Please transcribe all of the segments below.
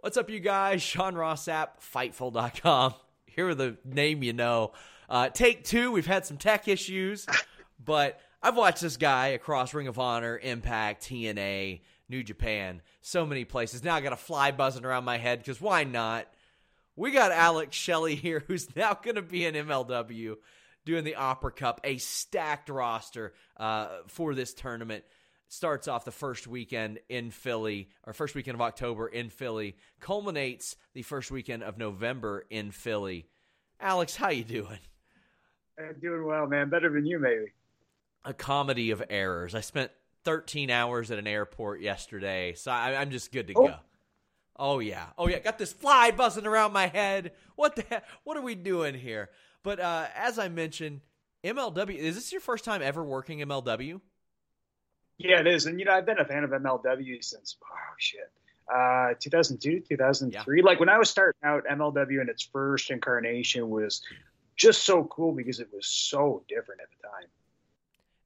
What's up, you guys? Sean Ross Sapp, Fightful.com. Here with the name you know. Uh, take two, we've had some tech issues, but I've watched this guy across Ring of Honor, Impact, TNA, New Japan, so many places. Now I got a fly buzzing around my head because why not? We got Alex Shelley here, who's now going to be in MLW doing the Opera Cup, a stacked roster uh, for this tournament. Starts off the first weekend in Philly, or first weekend of October in Philly, culminates the first weekend of November in Philly. Alex, how you doing? I'm doing well, man. Better than you, maybe. A comedy of errors. I spent 13 hours at an airport yesterday, so I, am just good to oh. go. Oh yeah, oh yeah. Got this fly buzzing around my head. What the heck? What are we doing here? But uh, as I mentioned, MLW. Is this your first time ever working MLW? Yeah, it is. And you know, I've been a fan of MLW since oh shit, uh, 2002, 2003. Yeah. Like when I was starting out, MLW in its first incarnation was just so cool because it was so different at the time.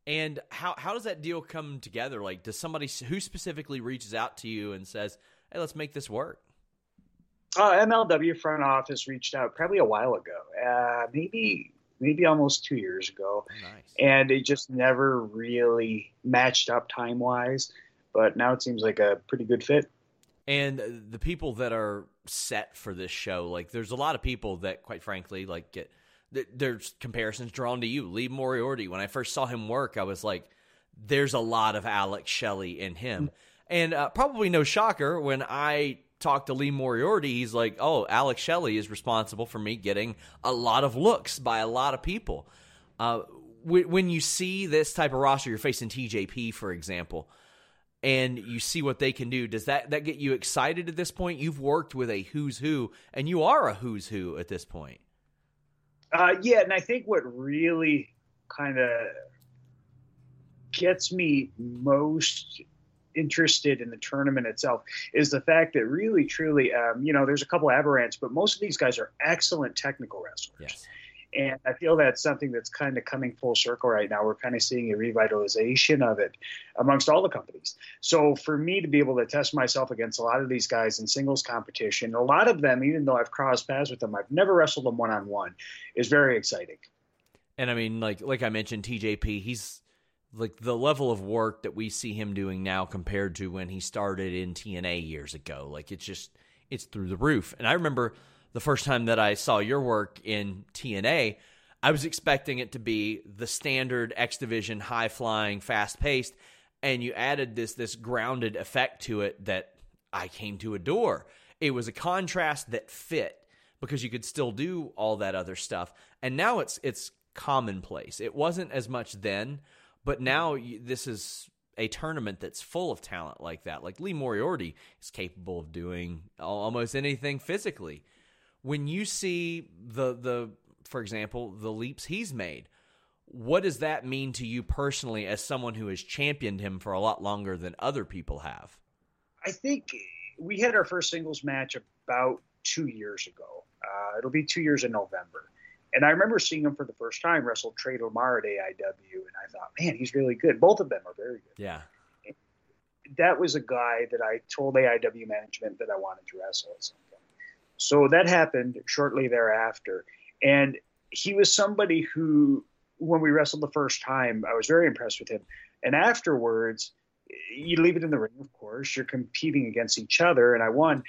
And how how does that deal come together? Like, does somebody who specifically reaches out to you and says, "Hey, let's make this work"? Uh, MLW front office reached out probably a while ago, uh, maybe maybe almost two years ago, nice. and it just never really matched up time wise. But now it seems like a pretty good fit. And the people that are set for this show, like there's a lot of people that, quite frankly, like get there's comparisons drawn to you. Lee Moriarty, when I first saw him work, I was like, there's a lot of Alex Shelley in him. Mm-hmm. And uh, probably no shocker when I talked to Lee Moriarty, he's like, oh, Alex Shelley is responsible for me getting a lot of looks by a lot of people. Uh, when you see this type of roster, you're facing TJP, for example, and you see what they can do, does that, that get you excited at this point? You've worked with a who's who, and you are a who's who at this point. Uh, yeah, and I think what really kind of gets me most interested in the tournament itself is the fact that really, truly, um, you know, there's a couple aberrants, but most of these guys are excellent technical wrestlers. Yes. And I feel that's something that's kind of coming full circle right now. We're kind of seeing a revitalization of it amongst all the companies. So for me to be able to test myself against a lot of these guys in singles competition, a lot of them, even though I've crossed paths with them, I've never wrestled them one on one, is very exciting. And I mean, like like I mentioned, TJP, he's like the level of work that we see him doing now compared to when he started in TNA years ago. Like it's just it's through the roof. And I remember the first time that I saw your work in TNA, I was expecting it to be the standard X Division, high flying, fast paced, and you added this this grounded effect to it that I came to adore. It was a contrast that fit because you could still do all that other stuff, and now it's it's commonplace. It wasn't as much then, but now this is a tournament that's full of talent like that. Like Lee Moriarty is capable of doing almost anything physically. When you see the the for example the leaps he's made what does that mean to you personally as someone who has championed him for a lot longer than other people have? I think we had our first singles match about two years ago. Uh, it'll be two years in november and I remember seeing him for the first time wrestle Trey Lamar at AIW, and I thought, man, he's really good. Both of them are very good. Yeah. that was a guy that I told AIW management that I wanted to wrestle at some so that happened shortly thereafter. And he was somebody who, when we wrestled the first time, I was very impressed with him. And afterwards, you leave it in the ring, of course, you're competing against each other, and I won.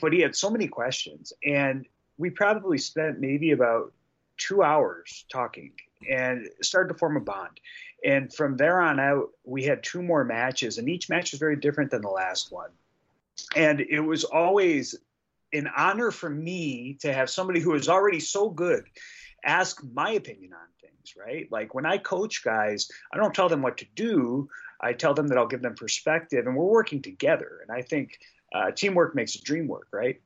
But he had so many questions. And we probably spent maybe about two hours talking and started to form a bond. And from there on out, we had two more matches, and each match was very different than the last one. And it was always an honor for me to have somebody who is already so good ask my opinion on things, right? Like when I coach guys, I don't tell them what to do. I tell them that I'll give them perspective and we're working together. And I think uh, teamwork makes a dream work, right?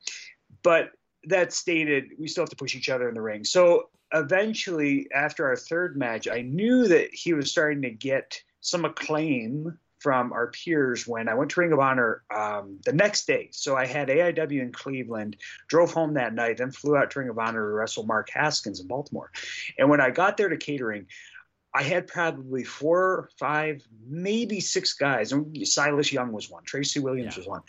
But that stated, we still have to push each other in the ring. So eventually, after our third match, I knew that he was starting to get some acclaim from our peers when I went to Ring of Honor um, the next day. So I had AIW in Cleveland, drove home that night, then flew out to Ring of Honor to wrestle Mark Haskins in Baltimore. And when I got there to catering, I had probably four, five, maybe six guys, and Silas Young was one, Tracy Williams yeah. was one,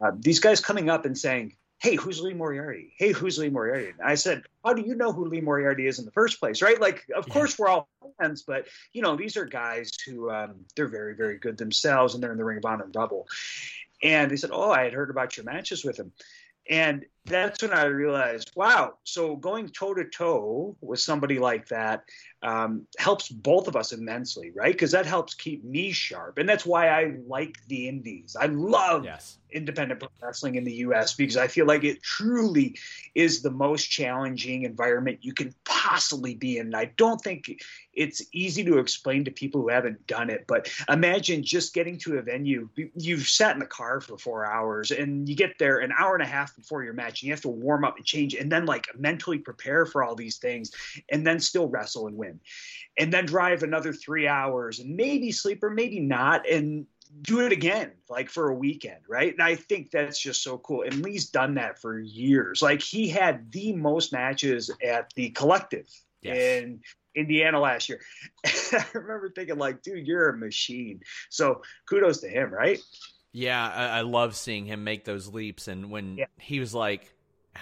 uh, these guys coming up and saying, hey, who's Lee Moriarty? Hey, who's Lee Moriarty? And I said, how do you know who Lee Moriarty is in the first place, right? Like, of yeah. course we're all fans, but you know, these are guys who um, they're very, very good themselves, and they're in the Ring of Honor double. And they said, oh, I had heard about your matches with him. And that's when I realized, wow, so going toe to toe with somebody like that um, helps both of us immensely, right? Because that helps keep me sharp. And that's why I like the indies. I love yes independent wrestling in the US because I feel like it truly is the most challenging environment you can possibly be in. And I don't think it's easy to explain to people who haven't done it, but imagine just getting to a venue. You've sat in the car for four hours and you get there an hour and a half before your match and you have to warm up and change and then like mentally prepare for all these things and then still wrestle and win and then drive another three hours and maybe sleep or maybe not and do it again, like for a weekend, right? And I think that's just so cool. And Lee's done that for years. Like he had the most matches at the collective yes. in Indiana last year. I remember thinking, like, dude, you're a machine. So kudos to him, right? Yeah, I, I love seeing him make those leaps. And when yeah. he was like,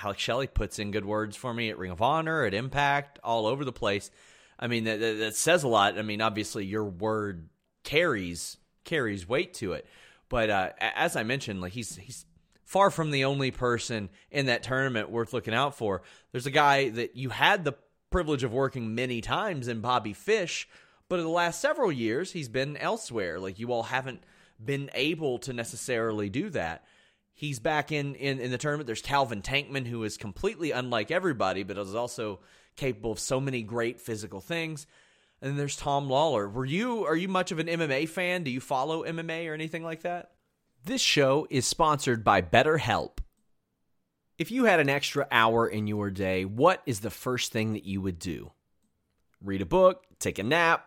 Alex Shelley puts in good words for me at Ring of Honor, at Impact, all over the place. I mean, that, that says a lot. I mean, obviously, your word carries carries weight to it. But uh, as I mentioned, like he's he's far from the only person in that tournament worth looking out for. There's a guy that you had the privilege of working many times in Bobby Fish, but in the last several years he's been elsewhere. Like you all haven't been able to necessarily do that. He's back in, in, in the tournament. There's Calvin Tankman, who is completely unlike everybody, but is also capable of so many great physical things. And then there's Tom Lawler. Were you are you much of an MMA fan? Do you follow MMA or anything like that? This show is sponsored by BetterHelp. If you had an extra hour in your day, what is the first thing that you would do? Read a book, take a nap,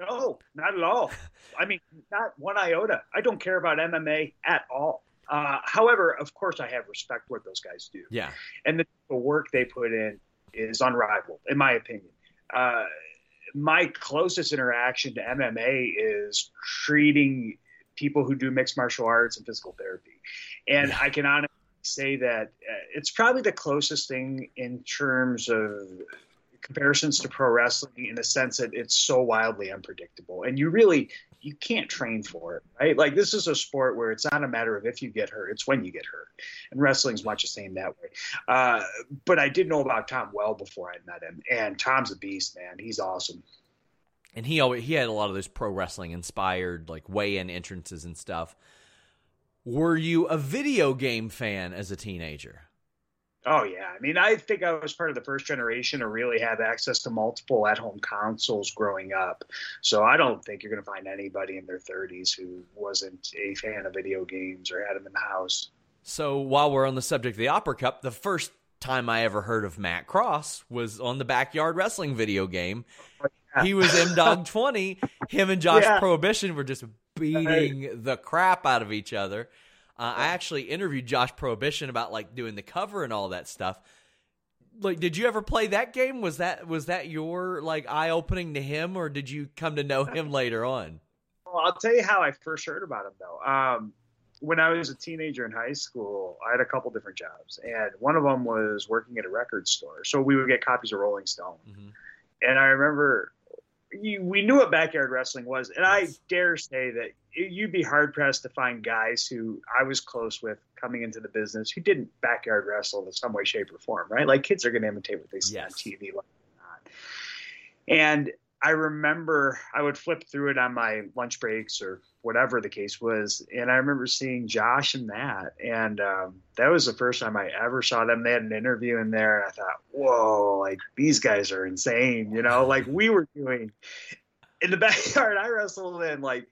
No, not at all. I mean, not one iota. I don't care about MMA at all. Uh, however, of course, I have respect for what those guys do. Yeah. And the, the work they put in is unrivaled, in my opinion. Uh, my closest interaction to MMA is treating – people who do mixed martial arts and physical therapy. And yeah. I can honestly say that uh, it's probably the closest thing in terms of comparisons to pro wrestling in the sense that it's so wildly unpredictable. And you really you can't train for it right? Like this is a sport where it's not a matter of if you get hurt it's when you get hurt. And wrestling's much the same that way. Uh, but i did know about tom well before i met him. And tom's a beast man. He's awesome. And he always he had a lot of those pro wrestling inspired like weigh-in entrances and stuff. Were you a video game fan as a teenager? Oh yeah, I mean, I think I was part of the first generation to really have access to multiple at-home consoles growing up. So I don't think you're going to find anybody in their 30s who wasn't a fan of video games or had them in the house. So while we're on the subject of the Opera Cup, the first time I ever heard of Matt Cross was on the backyard wrestling video game, oh, he was M-Dogg 20. Him and Josh yeah. Prohibition were just beating the crap out of each other. Uh, I actually interviewed Josh Prohibition about like doing the cover and all that stuff. like did you ever play that game? Was that was that your like eye opening to him, or did you come to know him later on? Well, I'll tell you how I first heard about him though. Um, when I was a teenager in high school, I had a couple different jobs, and one of them was working at a record store. So we would get copies of Rolling Stone, mm-hmm. and I remember we knew what backyard wrestling was, and I dare say that you'd be hard pressed to find guys who I was close with coming into the business who didn't backyard wrestle in some way, shape, or form, right? Like kids are going to imitate what they see yes. on TV, like and I remember I would flip through it on my lunch breaks or whatever the case was, and I remember seeing Josh and that, and um, that was the first time I ever saw them. They had an interview in there, and I thought, "Whoa, like these guys are insane," you know, like we were doing in the backyard. I wrestled in like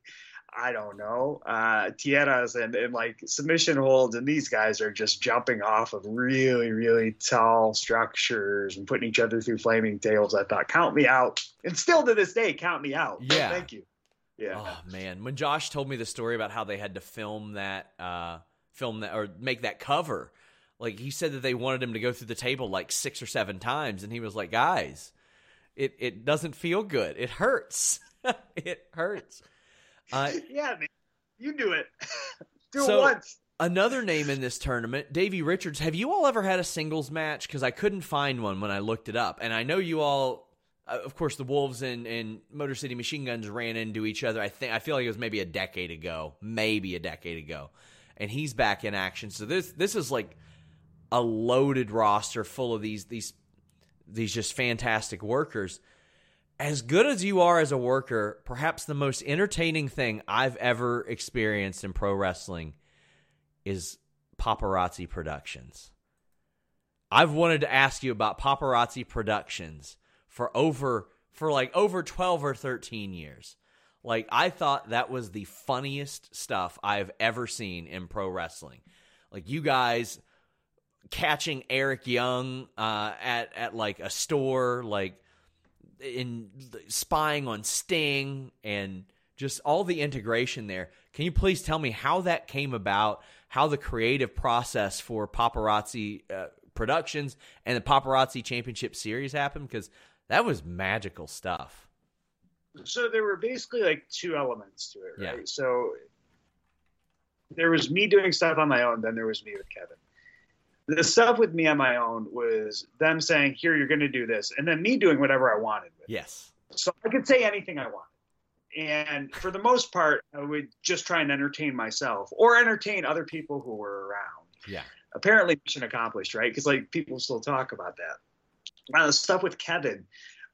I don't know, uh, tierras and, and like submission holds, and these guys are just jumping off of really, really tall structures and putting each other through flaming tails. I thought, count me out, and still to this day, count me out. Yeah, thank you. Yeah. Oh man, when Josh told me the story about how they had to film that, uh, film that or make that cover, like he said that they wanted him to go through the table like six or seven times, and he was like, guys, it it doesn't feel good. It hurts. it hurts. Uh, yeah, man. You do it. do so, it once. Another name in this tournament, Davey Richards. Have you all ever had a singles match? Because I couldn't find one when I looked it up. And I know you all, uh, of course, the Wolves and, and Motor City Machine Guns ran into each other. I think I feel like it was maybe a decade ago, maybe a decade ago, and he's back in action. So this this is like a loaded roster full of these these these just fantastic workers as good as you are as a worker, perhaps the most entertaining thing I've ever experienced in pro wrestling is paparazzi productions. I've wanted to ask you about paparazzi productions for over for like over 12 or 13 years. Like I thought that was the funniest stuff I've ever seen in pro wrestling. Like you guys catching Eric Young uh, at at like a store like in spying on Sting and just all the integration there. Can you please tell me how that came about, how the creative process for Paparazzi uh, Productions and the Paparazzi Championship Series happened? Because that was magical stuff. So there were basically like two elements to it, right? Yeah. So there was me doing stuff on my own, then there was me with Kevin the stuff with me on my own was them saying, "Here, you're going to do this," and then me doing whatever I wanted. With yes. So I could say anything I wanted, and for the most part, I would just try and entertain myself or entertain other people who were around. Yeah. Apparently, mission accomplished, right? Because like people still talk about that. The stuff with Kevin.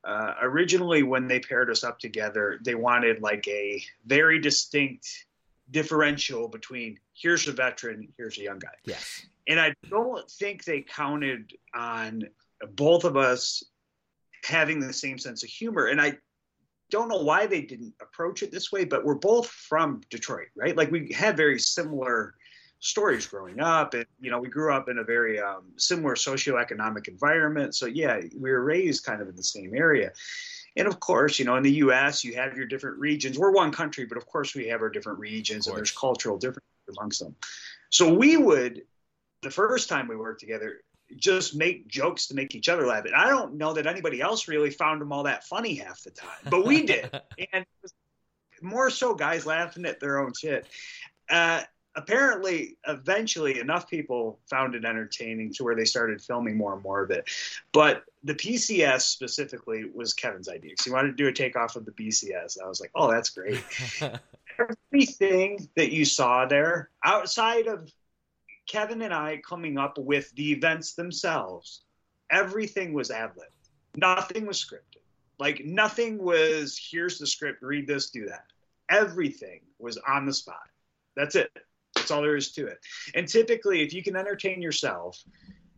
Uh, originally, when they paired us up together, they wanted like a very distinct differential between here's a veteran, here's a young guy. Yes. And I don't think they counted on both of us having the same sense of humor. And I don't know why they didn't approach it this way, but we're both from Detroit, right? Like we had very similar stories growing up and you know we grew up in a very um, similar socioeconomic environment so yeah we were raised kind of in the same area and of course you know in the us you have your different regions we're one country but of course we have our different regions and there's cultural differences amongst them so we would the first time we worked together just make jokes to make each other laugh. And I don't know that anybody else really found them all that funny half the time, but we did. and more so guys laughing at their own shit. Uh, apparently, eventually, enough people found it entertaining to where they started filming more and more of it. But the PCS specifically was Kevin's idea because he wanted to do a takeoff of the BCS. I was like, oh, that's great. Everything that you saw there outside of Kevin and I coming up with the events themselves, everything was ad lib. Nothing was scripted. Like nothing was here's the script, read this, do that. Everything was on the spot. That's it. That's all there is to it. And typically, if you can entertain yourself,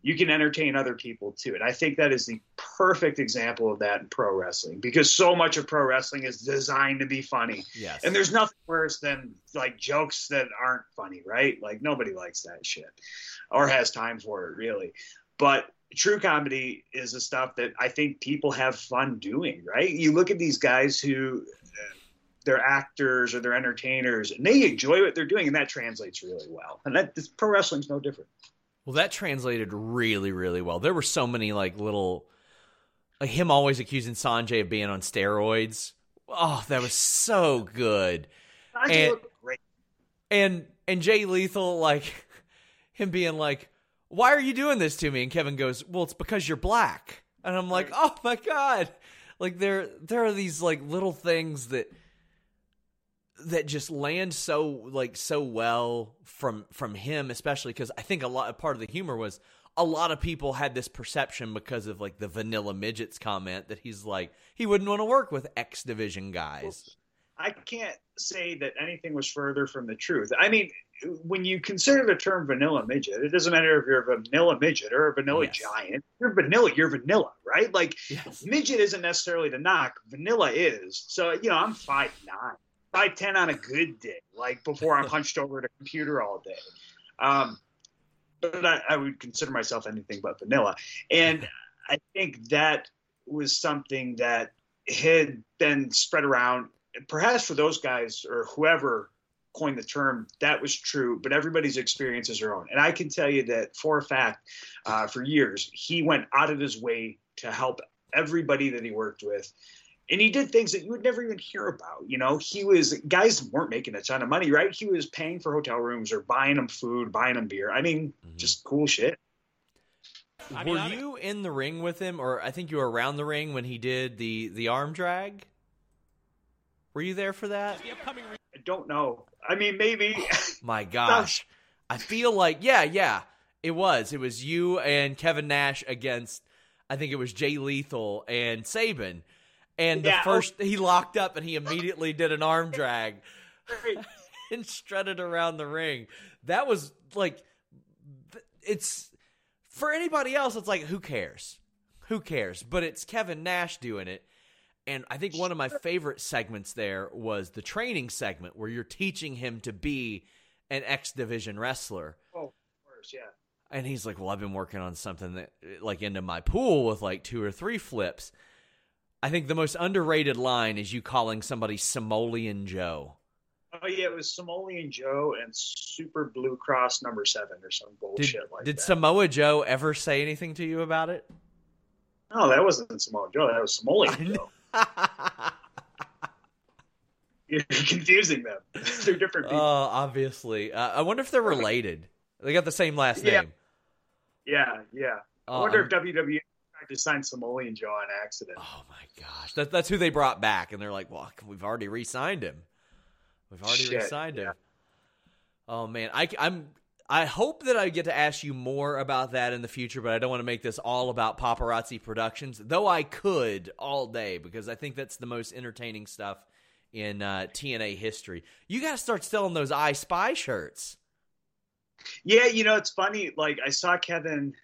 you can entertain other people too. And I think that is the perfect example of that in pro wrestling because so much of pro wrestling is designed to be funny. Yes. And there's nothing worse than like jokes that aren't funny, right? Like nobody likes that shit or has time for it really. But true comedy is the stuff that I think people have fun doing, right? You look at these guys who they're actors or they're entertainers and they enjoy what they're doing and that translates really well. And that this, pro wrestling's no different. Well, that translated really, really well. There were so many like little, like him always accusing Sonjay of being on steroids. Oh, that was so good. Sonjay And- looked great. And and Jay Lethal like him being like, "Why are you doing this to me?" And Kevin goes, "Well, it's because you're black." And I'm like, "Oh my god!" Like there there are these like little things that that just land so like so well from from him, especially because I think a lot of part of the humor was a lot of people had this perception because of like the vanilla midgets comment that he's like he wouldn't want to work with X division guys. I can't say that anything was further from the truth. I mean, when you consider the term vanilla midget, it doesn't matter if you're a vanilla midget or a vanilla Yes. giant. You're vanilla, you're vanilla, right? Like Yes. midget isn't necessarily the knock, vanilla is. So, you know, I'm five nine, five ten on a good day, like before I'm hunched over at a computer all day. Um, but I, I would consider myself anything but vanilla. And I think that was something that had been spread around, perhaps for those guys or whoever coined the term, that was true, but everybody's experience is their own. And I can tell you that for a fact, uh, for years, he went out of his way to help everybody that he worked with. And he did things that you would never even hear about. You know, he was guys weren't making a ton of money, right? He was paying for hotel rooms or buying them food, buying them beer. I mean, Mhm. just cool shit. I mean, were I- you in the ring with him, or I think you were around the ring when he did the the arm drag? Were you there for that? The upcoming re- I don't know. I mean, maybe. My gosh, I feel like yeah, yeah, it was. It was you and Kevin Nash against, I think it was Jay Lethal and Sabin. And the Yeah, oh. first he locked up and he immediately did an arm drag and strutted around the ring. That was like, it's for anybody else. It's like who cares, who cares? But it's Kevin Nash doing it, and I think one of my favorite segments there was the training segment where you're teaching him to be an X Division wrestler. oh, of course, yeah. And he's like, "Well, I've been working on something that like into my pool with like two or three flips." I think the most underrated line is you calling somebody Simoleon Joe. Oh yeah, it was Samoleon Joe and Super Blue Cross number seven or some Did, bullshit like did that. Samoa Joe ever say anything to you about it? no, that wasn't Samoa Joe. That was I Samoleon. Joe. You're confusing them. They're different Oh, people. obviously. Uh, I wonder if they're related. They got the same last Yeah. name. yeah, yeah. I Oh, wonder I'm- if WWE to sign Samoleon Joe on accident. Oh my gosh, that, that's who they brought back, and they're like, "Well, we've already re-signed him. We've already Shit, re-signed him." Oh man, I, I'm. I hope that I get to ask you more about that in the future, but I don't want to make this all about paparazzi productions. Though I could all day because I think that's the most entertaining stuff in uh, TNA history. You got to start selling those I Spy shirts. Yeah, you know, it's funny. Like I saw Kevin,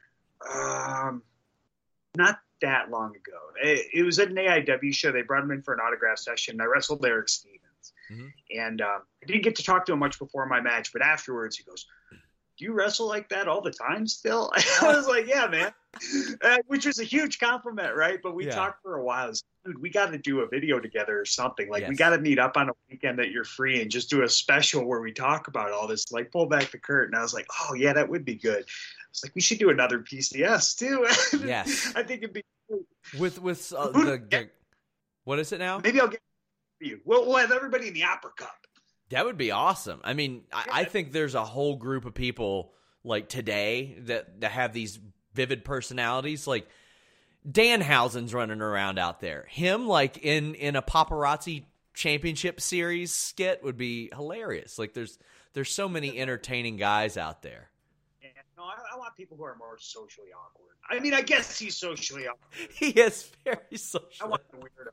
um, not that long ago. It, it was at an AIW show. They brought him in for an autograph session. I wrestled Eric Stevens, Mhm. and um, I didn't get to talk to him much before my match. But afterwards, he goes, "Do you wrestle like that all the time still?" I was like, "Yeah, man," uh, which was a huge compliment, right? But we Yeah. talked for a while. Dude, we got to do a video together or something. Like we got to meet up on a weekend that you're free and just do a special where we talk about all this. Like pull back the curtain. I was like, oh yeah, that would be good. Was like, we should do another PCS too. Yes. I think it'd be. With with uh, the, the what is it now? Maybe I'll get you. We'll, we'll have everybody in the Opera Cup. That would be awesome. I mean, I, I think there's a whole group of people like today that that have these vivid personalities. Like Danhausen's running around out there. Him like in in a paparazzi championship series skit would be hilarious. Like there's there's so many entertaining guys out there. No, I, I want people who are more socially awkward. I mean, I guess he's socially awkward. He is very social. I want the weirdo.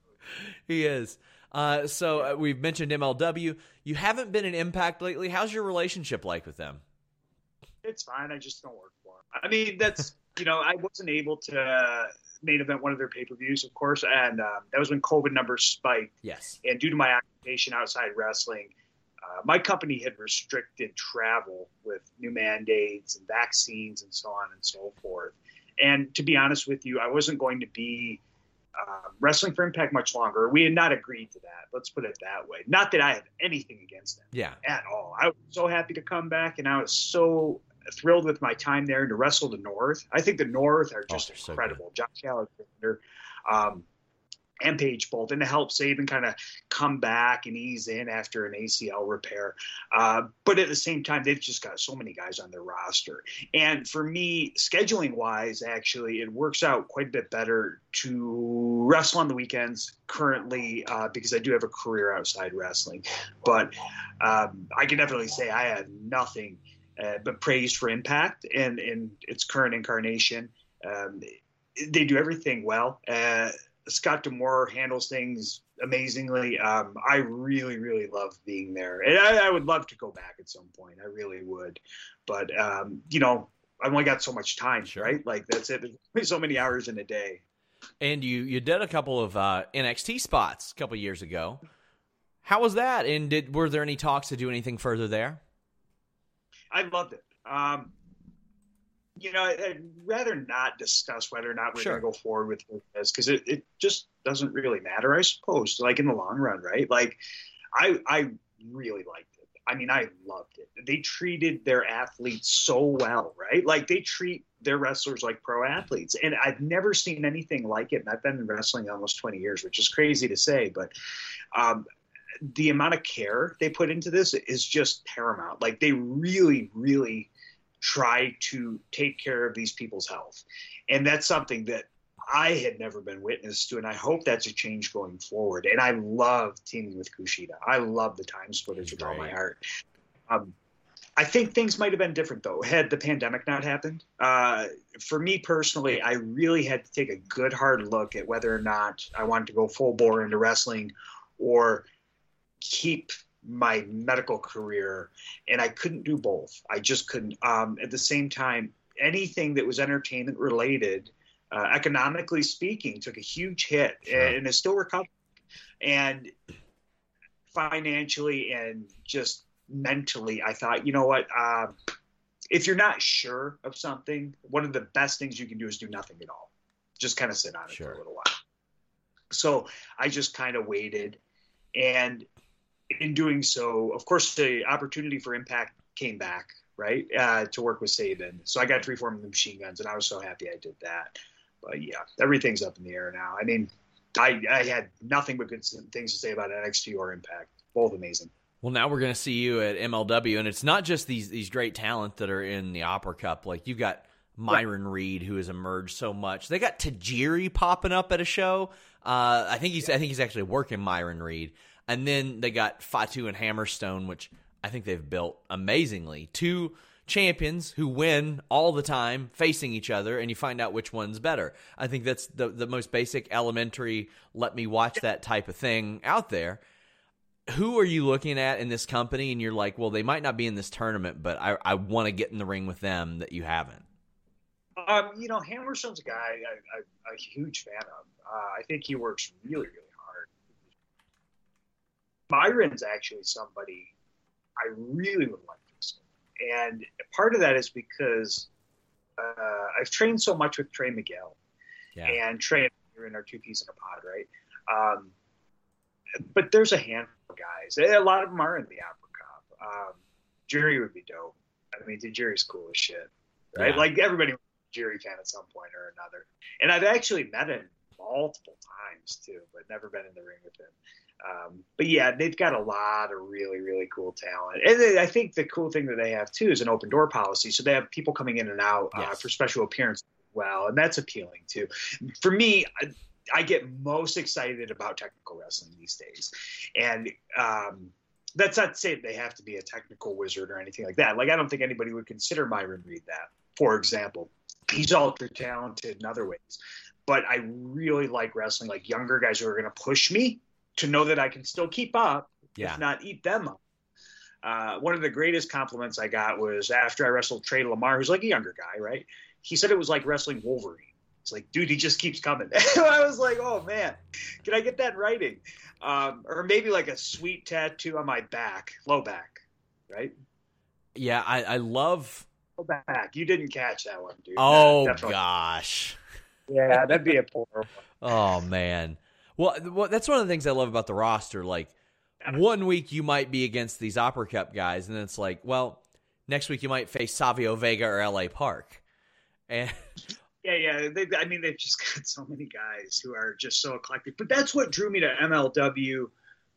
He is. Uh, so uh, we've mentioned MLW. You haven't been in Impact lately. How's your relationship like with them? It's fine. I just don't work for him. I mean, that's you know, I wasn't able to uh, main event one of their pay per views, of course, and um, that was when COVID numbers spiked. Yes. and due to my occupation outside wrestling, uh, my company had restricted travel with new mandates and vaccines and so on and so forth. And to be honest with you, I wasn't going to be uh, wrestling for Impact much longer. We had not agreed to that. Let's put it that way. Not that I had anything against them Yeah. at all. I was so happy to come back, and I was so thrilled with my time there and to wrestle the North. I think the North are Oh, just so incredible. Josh Alexander. Um, and Paige Bolton to help Sabin kind of come back and ease in after an ACL repair. Uh, but at the same time, they've just got so many guys on their roster. And for me, scheduling wise, actually, it works out quite a bit better to wrestle on the weekends currently uh, because I do have a career outside wrestling. But um, I can definitely say I have nothing uh, but praise for Impact and in its current incarnation. Um, they do everything well. Uh, Scott D'Amore handles things amazingly. Um, I really, really love being there, and I, I, would love to go back at some point. I really would, but um, you know, I've only got so much time, Sure. right? Like that's it. There's so many hours in a day. And you you did a couple of uh, NXT spots a couple years ago. How was that? And did were there any talks to do anything further there? I loved it. Um, you know, I'd rather not discuss whether or not we're Sure. going to go forward with this because it, it just doesn't really matter, I suppose. Like in the long run, right? Like, I I really liked it. I mean, I loved it. They treated their athletes so well, right? Like they treat their wrestlers like pro athletes, and I've never seen anything like it. And I've been in wrestling almost 20 years, which is crazy to say, but um, the amount of care they put into this is just paramount. Like they really, really try to take care of these people's health. And that's something that I had never been witness to. And I hope that's a change going forward. And I love teaming with Kushida. I love the time splitters with all my heart. Um, I think things might have been different though had the pandemic not happened. Uh, for me personally, I really had to take a good hard look at whether or not I wanted to go full bore into wrestling or keep my medical career and I couldn't do both. I just couldn't. Um, at the same time, anything that was entertainment related, uh, economically speaking, took a huge hit Sure. and is still recovering. And financially and just mentally, I thought, you know what? Uh, if you're not sure of something, one of the best things you can do is do nothing at all. Just kind of sit on it for a little while. So I just kind of waited. And in doing so, of course, the opportunity for impact came back, right? Uh, to work with Sabin. So I got to reform the machine guns, and I was so happy I did that. But yeah, everything's up in the air now. I mean, I, I had nothing but good things to say about NXT or Impact. Both amazing. Well, now we're going to see you at MLW, and it's not just these these great talent that are in the Opera Cup. Like you've got Myron Reed, who has emerged so much. They got Tajiri popping up at a show. Uh, I think he's I think he's actually working Myron Reed, and then they got Fatu and Hammerstone, which I think they've built amazingly. Two champions who win all the time facing each other and you find out which one's better. I think that's the the most basic elementary let me watch that type of thing out there who are you looking at in this company and you're like well they might not be in this tournament but i, I want to get in the ring with them that you haven't Um, you know, Hammerstone's a guy I, I'm a huge fan of. Uh, I think he works really, really. Myron's actually somebody I really would like to see. And part of that is because uh, I've trained so much with Trey Miguel yeah and Trey and in our two peas in a pod, right? Um, but there's a handful of guys. A lot of them are in the Opera Cup. Um, Jerry would be dope. I mean, the Jerry's cool as shit, right? Yeah. Like everybody was a Jerry fan at some point or another. And I've actually met him multiple times too, but never been in the ring with him. Um, but yeah, they've got a lot of really, really cool talent. And they, I think the cool thing that they have too is an open door policy. So they have people coming in and out uh, for special appearances as well. And that's appealing too. For me, I, I get most excited about technical wrestling these days. And, um, that's not to say they have to be a technical wizard or anything like that. Like, I don't think anybody would consider Myron Reed that, for example. He's ultra talented in other ways. But I really like wrestling, like younger guys who are going to push me to know that I can still keep up, yeah if not eat them up. Uh, one of the greatest compliments I got was after I wrestled Trey Lamar, who's like a younger guy, right? He said it was like wrestling Wolverine. It's like, dude, he just keeps coming. I was like, oh man, can I get that writing? Um, or maybe like a sweet tattoo on my back, low back, right? yeah i, I love Low back. You didn't catch that one, dude. oh Definitely. gosh Yeah, that'd be a poor one. oh man well, well that's one of the things i love about the roster like one week you might be against these opera cup guys and then it's like well next week you might face Savio Vega or L.A. Park, and yeah, yeah. They, I mean, they've just got so many guys who are just so eclectic. But that's what drew me to MLW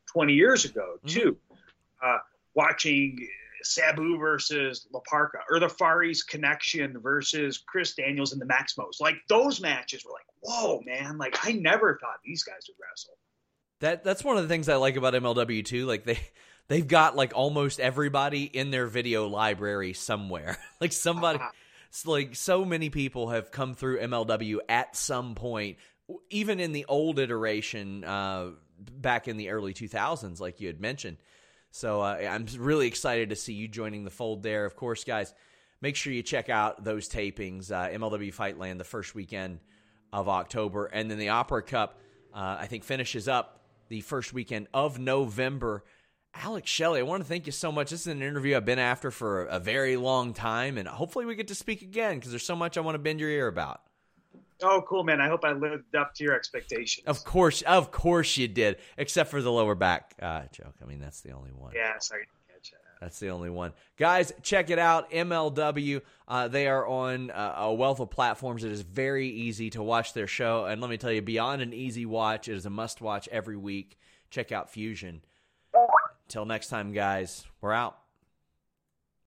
20 years ago too. Mm-hmm. Uh, watching Sabu versus La Parka or the Far East Connection versus Chris Daniels and the Maximos. Like those matches were like, whoa, man! Like I never thought these guys would wrestle. That that's one of the things I like about MLW too. Like they they've got like almost everybody in their video library somewhere. like somebody. Uh-huh. Like so many people have come through MLW at some point, even in the old iteration, uh, back in the early 2000s, like you had mentioned. So uh, I'm really excited to see you joining the fold there. Of course, guys, make sure you check out those tapings. Uh, MLW Fightland the first weekend of October, and then the Opera Cup. Uh, I think finishes up the first weekend of November. Alex Shelley, I want to thank you so much. This is an interview I've been after for a very long time, and hopefully we get to speak again because there's so much I want to bend your ear about. Oh, cool, man! I hope I lived up to your expectations. Of course, of course you did, except for the lower back uh, joke. I mean, that's the only one. Yeah, sorry. That's the only one. Guys, check it out. MLW. Uh, they are on uh, a wealth of platforms. It is very easy to watch their show. And let me tell you, beyond an easy watch, it is a must watch every week. Check out Fusion. Until next time, guys, we're out.